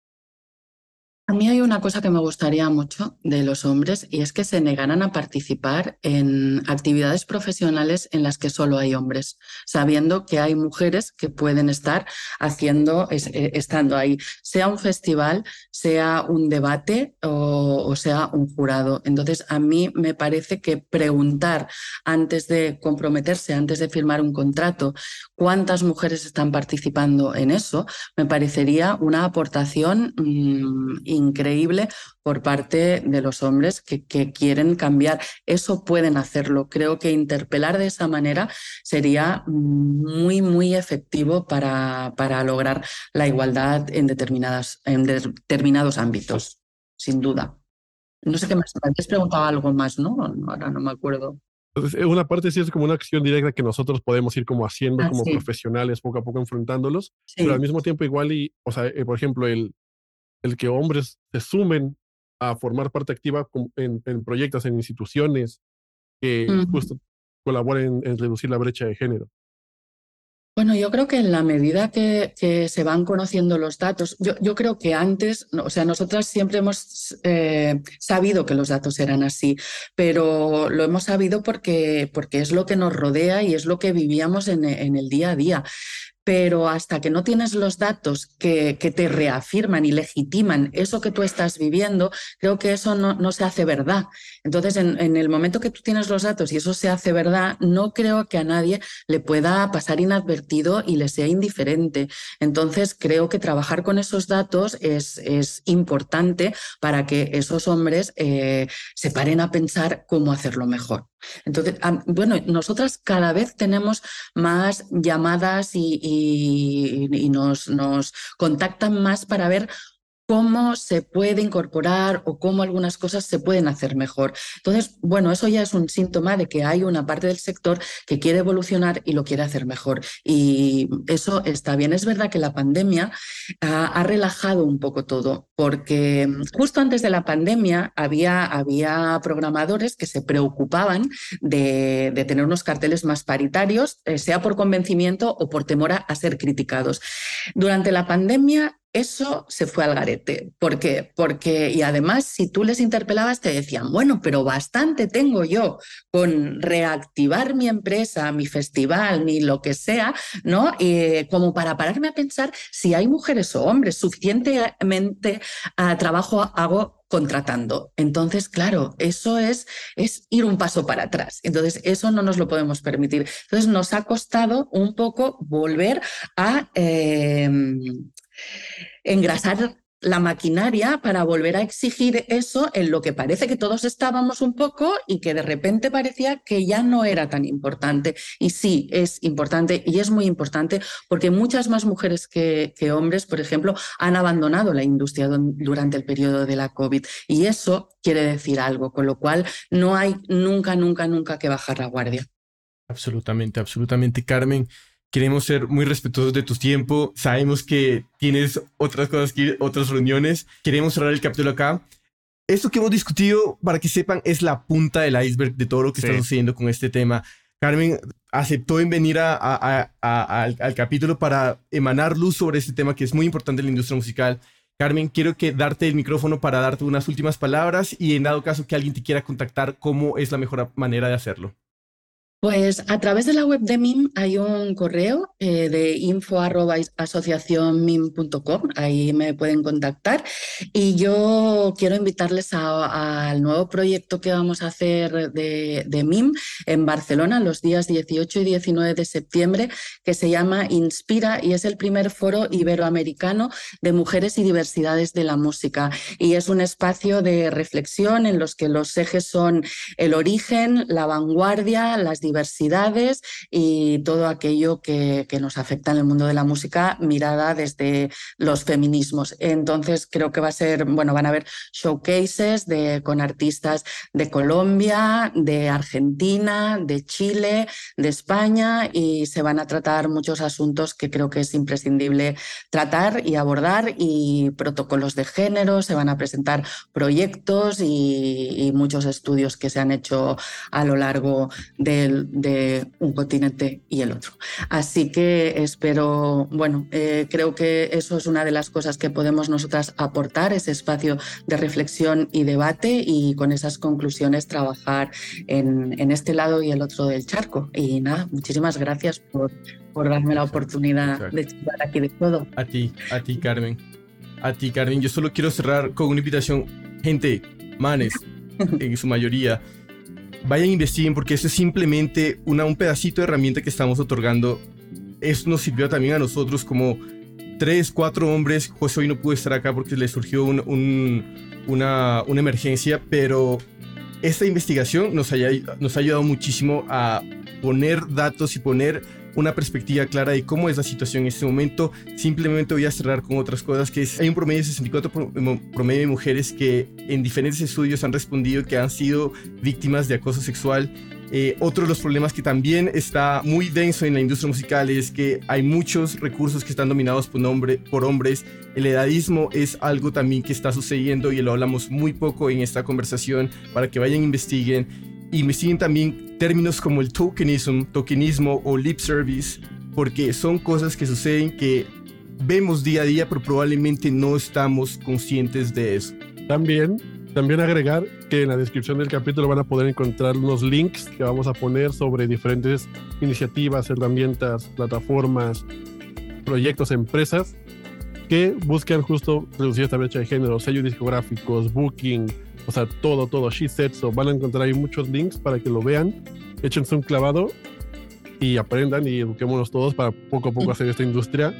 A mí hay una cosa que me gustaría mucho de los hombres y es que se negaran a participar en actividades profesionales en las que solo hay hombres, sabiendo que hay mujeres que pueden estar haciendo, eh, estando ahí, sea un festival, sea un debate o, sea un jurado. Entonces, a mí me parece que preguntar antes de comprometerse, antes de firmar un contrato, cuántas mujeres están participando en eso, me parecería una aportación mmm, increíble por parte de los hombres que, que, quieren cambiar. Eso pueden hacerlo. Creo que interpelar de esa manera sería muy, muy efectivo para, para lograr la igualdad en, determinadas, en determinados ámbitos, sin duda. No sé qué más. Antes preguntaba algo más, ¿no? Ahora no me acuerdo. Entonces, una parte sí es como una acción directa que nosotros podemos ir como haciendo ah, como sí. profesionales, poco a poco enfrentándolos, sí. pero al mismo tiempo igual y, o sea, eh, por ejemplo, el, el que hombres se sumen a formar parte activa en, en proyectos, en instituciones que uh -huh. justo colaboren en reducir la brecha de género. Bueno, yo creo que en la medida que, que se van conociendo los datos, yo, yo, creo que antes, o sea, nosotras siempre hemos eh, sabido que los datos eran así, pero lo hemos sabido porque, porque es lo que nos rodea y es lo que vivíamos en, en el día a día pero hasta que no tienes los datos que, te reafirman y legitiman eso que tú estás viviendo, creo que eso no, se hace verdad. Entonces, en, el momento que tú tienes los datos y eso se hace verdad, no creo que a nadie le pueda pasar inadvertido y le sea indiferente. Entonces, creo que trabajar con esos datos es, es importante para que esos hombres eh, se paren a pensar cómo hacerlo mejor. Entonces, bueno, nosotras cada vez tenemos más llamadas y, y nos, nos contactan más para ver cómo se puede incorporar o cómo algunas cosas se pueden hacer mejor. Entonces, bueno, eso ya es un síntoma de que hay una parte del sector que quiere evolucionar y lo quiere hacer mejor. Y eso está bien. Es verdad que la pandemia ha, relajado un poco todo, porque justo antes de la pandemia había, había programadores que se preocupaban de, de tener unos carteles más paritarios, eh, sea por convencimiento o por temor a ser criticados. Durante la pandemia eso se fue al garete. ¿Por qué? Porque, y además, si tú les interpelabas, te decían, bueno, pero bastante tengo yo con reactivar mi empresa, mi festival, ni lo que sea, ¿no? Eh, como para pararme a pensar si hay mujeres o hombres, suficientemente uh, trabajo hago contratando. Entonces, claro, eso es, es ir un paso para atrás. Entonces, eso no nos lo podemos permitir. Entonces, nos ha costado un poco volver a... Eh, engrasar la maquinaria para volver a exigir eso en lo que parece que todos estábamos un poco y que de repente parecía que ya no era tan importante. Y sí, es importante y es muy importante porque muchas más mujeres que, hombres, por ejemplo, han abandonado la industria durante el periodo de la COVID. Y eso quiere decir algo, con lo cual no hay nunca, nunca, nunca que bajar la guardia. Absolutamente, absolutamente, Carmen queremos ser muy respetuosos de tu tiempo. Sabemos que tienes otras cosas que ir, otras reuniones. Queremos cerrar el capítulo acá. Esto que hemos discutido, para que sepan, es la punta del iceberg de todo lo que sí. está sucediendo con este tema. Carmen aceptó en venir a, a, a, al, al, capítulo para emanar luz sobre este tema que es muy importante en la industria musical. Carmen, quiero que darte el micrófono para darte unas últimas palabras y en dado caso que alguien te quiera contactar, ¿cómo es la mejor manera de hacerlo? Pues a través de la web de MIM hay un correo eh, de info.asociacionmim.com, ahí me pueden contactar. Y yo quiero invitarles al nuevo proyecto que vamos a hacer de, de, MIM en Barcelona los días 18 y 19 de septiembre, que se llama Inspira y es el primer foro iberoamericano de mujeres y diversidades de la música. Y es un espacio de reflexión en los que los ejes son el origen, la vanguardia, las diversidades y todo aquello que, nos afecta en el mundo de la música mirada desde los feminismos. Entonces creo que va a ser, bueno, van a haber showcases con artistas de Colombia, de Argentina, de Chile, de España y se van a tratar muchos asuntos que creo que es imprescindible tratar y abordar y protocolos de género, se van a presentar proyectos y muchos estudios que se han hecho a lo largo del de un continente y el otro. Así que espero, bueno, eh, creo que eso es una de las cosas que podemos nosotras aportar, ese espacio de reflexión y debate y con esas conclusiones trabajar en, en este lado y el otro del charco. Y nada, muchísimas gracias por, por darme la oportunidad Exacto. de charlar aquí de todo. A ti, a ti, Carmen. A ti, Carmen. Yo solo quiero cerrar con una invitación. Gente, manes, en su mayoría, vayan investiguen porque eso es simplemente una, un pedacito de herramienta que estamos otorgando. Eso nos sirvió también a nosotros como tres, cuatro hombres. José hoy no pudo estar acá porque le surgió un, un, una, una, emergencia, pero esta investigación nos, haya, nos ha ayudado muchísimo a poner datos y poner una perspectiva clara de cómo es la situación en este momento. Simplemente voy a cerrar con otras cosas, que es, hay un promedio de 64 promedio de mujeres que en diferentes estudios han respondido que han sido víctimas de acoso sexual. Eh, otro de los problemas que también está muy denso en la industria musical es que hay muchos recursos que están dominados por, por hombres. El edadismo es algo también que está sucediendo y lo hablamos muy poco en esta conversación para que vayan investiguen investiguen también términos como el tokenism, tokenismo o lip service, porque son cosas que suceden que vemos día a día, pero probablemente no estamos conscientes de eso. También, también agregar que en la descripción del capítulo van a poder encontrar unos links que vamos a poner sobre diferentes iniciativas, herramientas, plataformas, proyectos, empresas que buscan justo reducir esta brecha de género, sellos discográficos, booking, o sea, todo, todo, she said so. Van a encontrar ahí muchos links para que lo vean, échense un clavado y aprendan y eduquémonos todos para poco a poco hacer esta industria,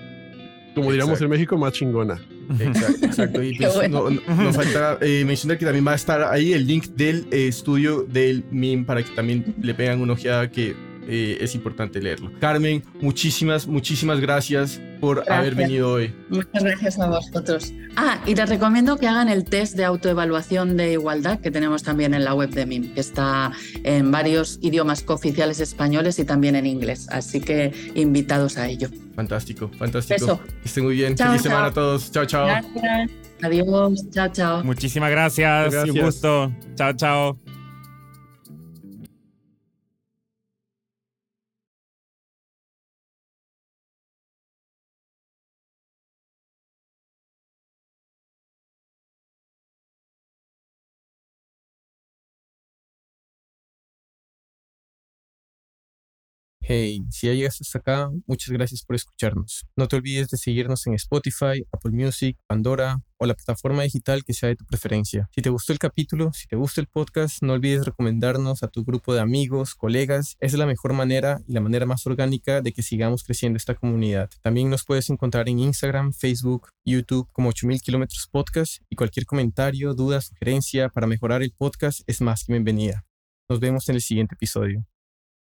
como diríamos en México, más chingona. Exacto, exacto. Y pues, bueno. no, no, nos falta eh, mencionar que también va a estar ahí el link del eh, estudio del MIM para que también le pegan una ojeada que eh, es importante leerlo. Carmen, muchísimas, muchísimas gracias por gracias. haber venido hoy. Muchas gracias a vosotros. Ah, y les recomiendo que hagan el test de autoevaluación de igualdad que tenemos también en la web de MIM, que está en varios idiomas cooficiales españoles y también en inglés. Así que invitados a ello. Fantástico, fantástico. Eso. Que estén muy bien. Chao, Feliz chao. semana a todos. Chao, chao. Gracias. Adiós. Chao, chao. Muchísimas gracias. gracias. Un gusto. Chao, chao. Hey, si ya llegaste hasta acá, muchas gracias por escucharnos. No te olvides de seguirnos en Spotify, Apple Music, Pandora o la plataforma digital que sea de tu preferencia. Si te gustó el capítulo, si te gusta el podcast, no olvides recomendarnos a tu grupo de amigos, colegas. Es la mejor manera y la manera más orgánica de que sigamos creciendo esta comunidad. También nos puedes encontrar en Instagram, Facebook, YouTube como 8000 kilómetros podcast y cualquier comentario, duda, sugerencia para mejorar el podcast es más que bienvenida. Nos vemos en el siguiente episodio.